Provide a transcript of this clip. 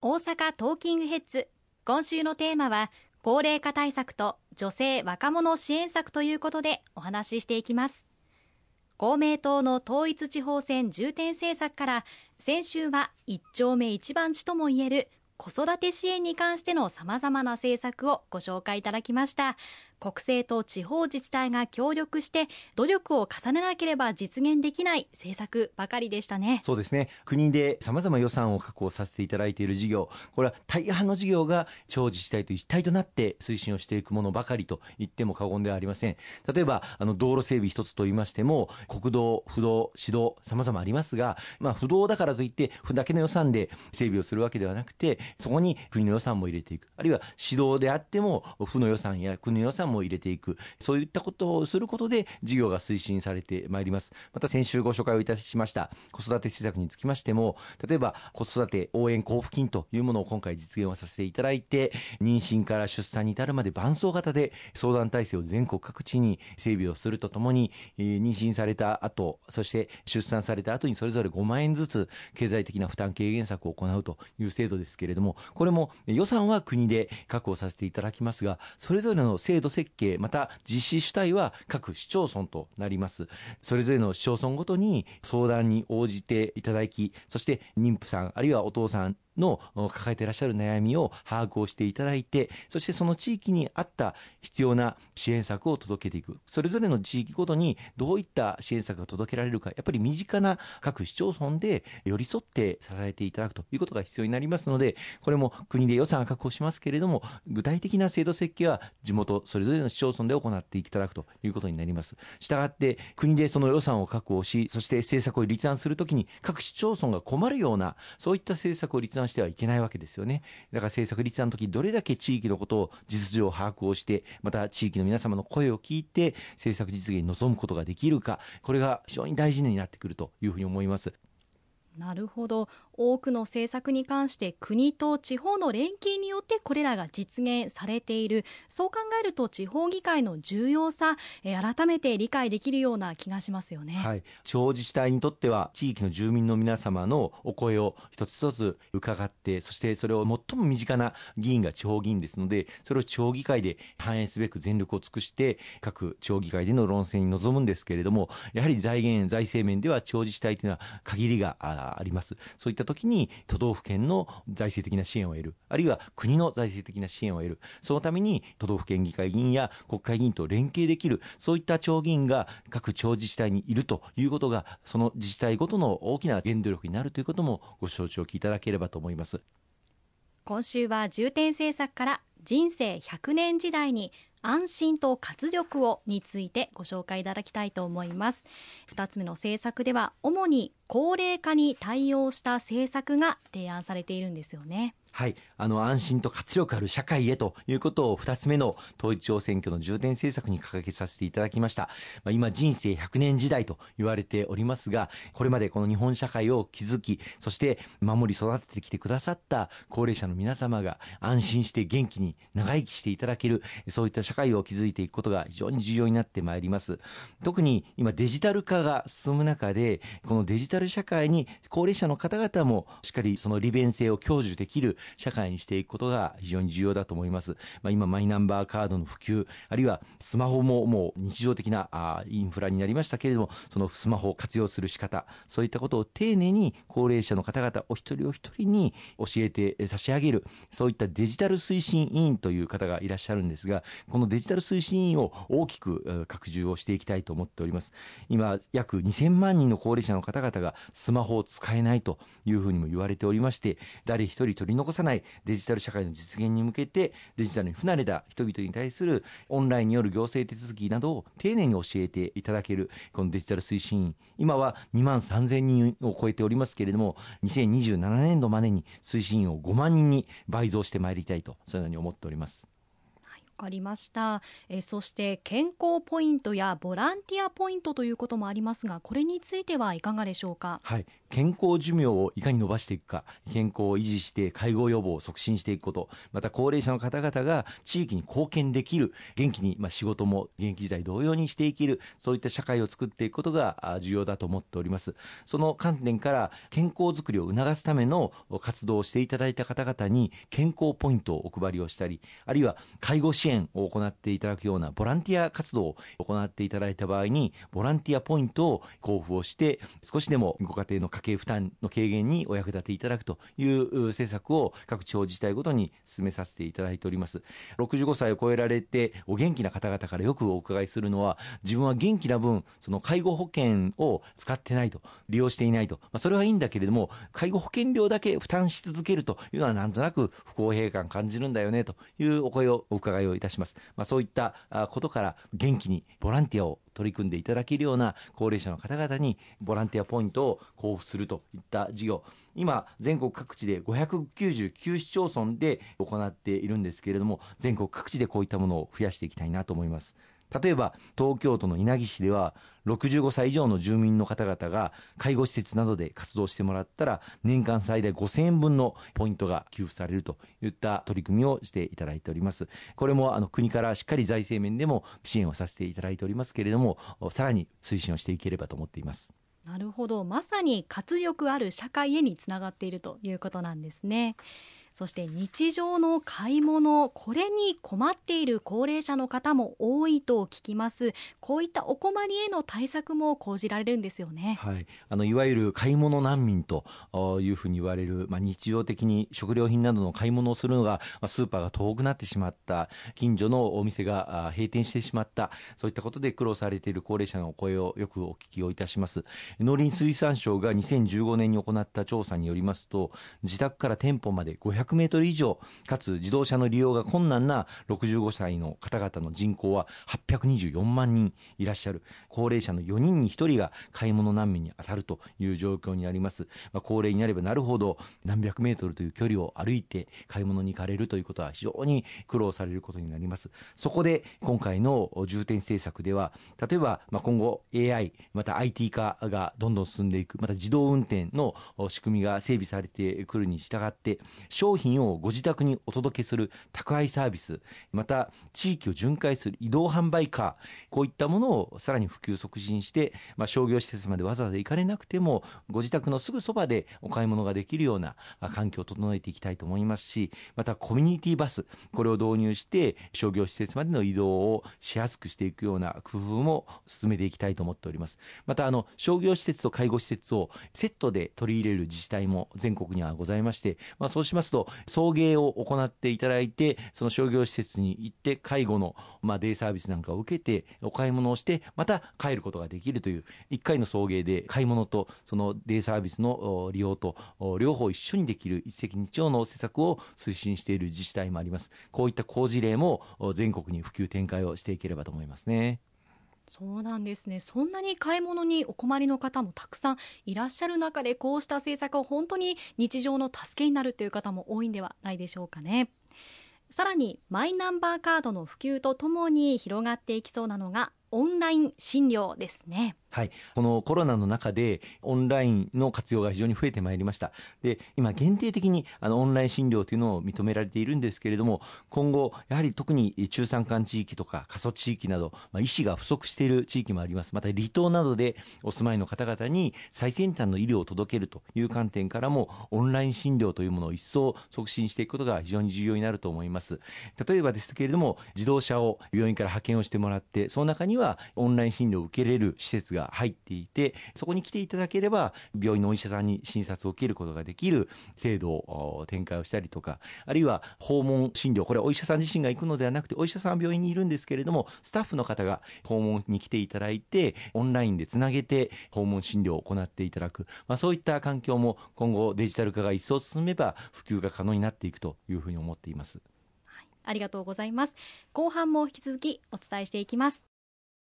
大阪トーキングヘッズ。今週のテーマは高齢化対策と女性若者支援策ということでお話ししていきます。公明党の統一地方選重点政策から先週は一丁目一番地ともいえる子育て支援に関してのさまざまな政策をご紹介いただきました。国政と地方自治体が協力して努力を重ねなければ実現できない政策ばかりでしたね。そうですね。国でさまざま予算を確保させていただいている事業。これは大半の事業が地方自治体と一体となって推進をしていくものばかりと言っても過言ではありません。例えばあの道路整備一つと言いましても国道不動市道さまざまありますが、まあ、不動だからといってだけの予算で整備をするわけではなくてそこに国の予算も入れていく。あるいは市道であっても府の予算や国の予算も入れていく。そういったことをすることで事業が推進されてまいります。また先週ご紹介をいたしました子育て施策につきましても例えば子育て応援交付金というものを今回実現をさせていただいて妊娠から出産に至るまで伴走型で相談体制を全国各地に整備をするとともに妊娠された後そして出産された後にそれぞれ5万円ずつ経済的な負担軽減策を行うという制度ですけれどもこれも予算は国で確保させていただきますがそれぞれの制度設計また実施主体は各市町村となります。それぞれの市町村ごとに相談に応じていただきそして妊婦さんあるいはお父さんの抱えていらっしゃる悩みを把握をしていただいてそしてその地域に合った必要な支援策を届けていく。それぞれの地域ごとにどういった支援策が届けられるかやっぱり身近な各市町村で寄り添って支えていただくということが必要になりますのでこれも国で予算を確保しますけれども具体的な制度設計は地元それぞれの市町村で行っていただくということになります。したがって国でその予算を確保しそして政策を立案するときに各市町村が困るようなそういった政策を立案してはいけないわけですよね。だから政策立案の時どれだけ地域のことを実情把握をして、また地域の皆様の声を聞いて政策実現に臨むことができるか、これが非常に大事になってくるというふうに思います。なるほど多くの政策に関して国と地方の連携によってこれらが実現されている。そう考えると地方議会の重要さ、え改めて理解できるような気がしますよね、はい、地方自治体にとっては地域の住民の皆様のお声を一つ一つ伺ってそしてそれを最も身近な議員が地方議員ですのでそれを地方議会で反映すべく全力を尽くして各地方議会での論戦に臨むんですけれどもやはり財源財政面では地方自治体というのは限りがあります。そういった時に都道府県の財政的な支援を得る。あるいは国の財政的な支援を得る。そのために都道府県議会議員や国会議員と連携できるそういった町議員が各町自治体にいるということがその自治体ごとの大きな原動力になるということもご承知おきいただければと思います。今週は重点政策から人生100年時代に安心と活力をについてご紹介いただきたいと思います。2つ目の政策では主に高齢化に対応した政策が提案されているんですよね。はい、あの安心と活力ある社会へということを2つ目の統一地方選挙の重点政策に掲げさせていただきました、まあ、今人生100年時代と言われておりますがこれまでこの日本社会を築きそして守り育ててきてくださった高齢者の皆様が安心して元気に長生きしていただけるそういった社会を築いていくことが非常に重要になってまいります特に今デジタル化が進む中でこのデジタル社会に高齢者の方々もしっかりその利便性を享受できる社会にしていくことが非常に重要だと思います。まあ、今、マイナンバーカードの普及、あるいはスマホももう日常的なあインフラになりましたけれども、そのスマホを活用する仕方、そういったことを丁寧に高齢者の方々お一人お一人に教えて差し上げる、そういったデジタル推進委員という方がいらっしゃるんですが、ここのデジタル推進員を大きく拡充をしていきたいと思っております。今、約2000万人の高齢者の方々がスマホを使えないというふうにも言われておりまして、誰一人取り残さないデジタル社会の実現に向けてデジタルに不慣れた人々に対するオンラインによる行政手続きなどを丁寧に教えていただけるこのデジタル推進員今は2万3000人を超えておりますけれども2027年度までに推進員を5万人に倍増してまいりたいとそのように思っております。かりました。えそして健康ポイントやボランティアポイントということもありますがこれについてはいかがでしょうか？はい。健康寿命をいかに伸ばしていくか健康を維持して介護予防を促進していくことまた高齢者の方々が地域に貢献できる元気に、まあ、仕事も現役時代同様にしていけるそういった社会を作っていくことが重要だと思っております。その観点から健康づくりを促すための活動をしていただいた方々に健康ポイントをお配りをしたりあるいは介護支援を行っていただくようなボランティア活動を行っていただいた場合にボランティアポイントを交付をして少しでもご家庭の家計負担の軽減にお役立ていただくという政策を各地方自治体ごとに進めさせていただいております。65歳を超えられてお元気な方々からよくお伺いするのは自分は元気な分その介護保険を使ってないと利用していないと、まあ、それはいいんだけれども介護保険料だけ負担し続けるというのはなんとなく不公平感感じるんだよねというお声をお伺いをいたします、まあ、そういったことから元気にボランティアを取り組んでいただけるような高齢者の方々にボランティアポイントを交付するといった事業。今全国各地で599市町村で行っているんですけれども全国各地でこういったものを増やしていきたいなと思います。例えば東京都の稲城市では65歳以上の住民の方々が介護施設などで活動してもらったら年間最大5000円分のポイントが給付されるといった取り組みをしていただいております。これもあの国からしっかり財政面でも支援をさせていただいておりますけれどもさらに推進をしていければと思っています。なるほど。まさに活力ある社会へにつながっているということなんですね。そして日常の買い物これに困っている高齢者の方も多いと聞きます。こういったお困りへの対策も講じられるんですよね、はい、あのいわゆる買い物難民というふうに言われる、まあ、日常的に食料品などの買い物をするのが、まあ、スーパーが遠くなってしまった近所のお店が閉店してしまったそういったことで苦労されている高齢者の声をよくお聞きをいたします。農林水産省が2015年に行った調査によりますと自宅から店舗まで500 100メートル以上、かつ自動車の利用が困難な65歳の方々の人口は824万人いらっしゃる。高齢者の4人に1人が買い物難民に当たるという状況にあります。まあ、高齢になればなるほど何百メートルという距離を歩いて買い物に行かれるということは非常に苦労されることになります。そこで今回の重点政策では、例えばまあ今後 AI、また IT 化がどんどん進んでいく、また自動運転の仕組みが整備されてくるに従って、商品をご自宅にお届けする宅配サービスまた地域を巡回する移動販売カーこういったものをさらに普及促進して、まあ、商業施設までわざわざ行かれなくてもご自宅のすぐそばでお買い物ができるような環境を整えていきたいと思いますしまたコミュニティバスこれを導入して商業施設までの移動をしやすくしていくような工夫も進めていきたいと思っております。またあの商業施設と介護施設をセットで取り入れる自治体も全国にはございまして、まあ、そうしますと送迎を行っていただいてその商業施設に行って介護の、まあ、デイサービスなんかを受けてお買い物をしてまた帰ることができるという1回の送迎で買い物とそのデイサービスの利用と両方一緒にできる一石二鳥の施策を推進している自治体もありますこういった好事例も全国に普及展開をしていければと思いますね。そうなんですね。そんなに買い物にお困りの方もたくさんいらっしゃる中でこうした政策を本当に日常の助けになるという方も多いんではないでしょうかね。さらにマイナンバーカードの普及とともに広がっていきそうなのがオンライン診療ですね。はい、このコロナの中でオンラインの活用が非常に増えてまいりました。で今限定的にあのオンライン診療というのを認められているんですけれども今後やはり特に中山間地域とか過疎地域など、まあ、医師が不足している地域もあります。また離島などでお住まいの方々に最先端の医療を届けるという観点からもオンライン診療というものを一層促進していくことが非常に重要になると思います。例えばですけれども自動車を病院から派遣をしてもらってその中にはオンライン診療を受けれる施設が入っていてそこに来ていただければ病院のお医者さんに診察を受けることができる制度を展開をしたりとかあるいは訪問診療これはお医者さん自身が行くのではなくてお医者さんは病院にいるんですけれどもスタッフの方が訪問に来ていただいてオンラインでつなげて訪問診療を行っていただく、まあ、そういった環境も今後デジタル化が一層進めば普及が可能になっていくというふうに思っています。ありがとうございます。後半も引き続きお伝えしていきます。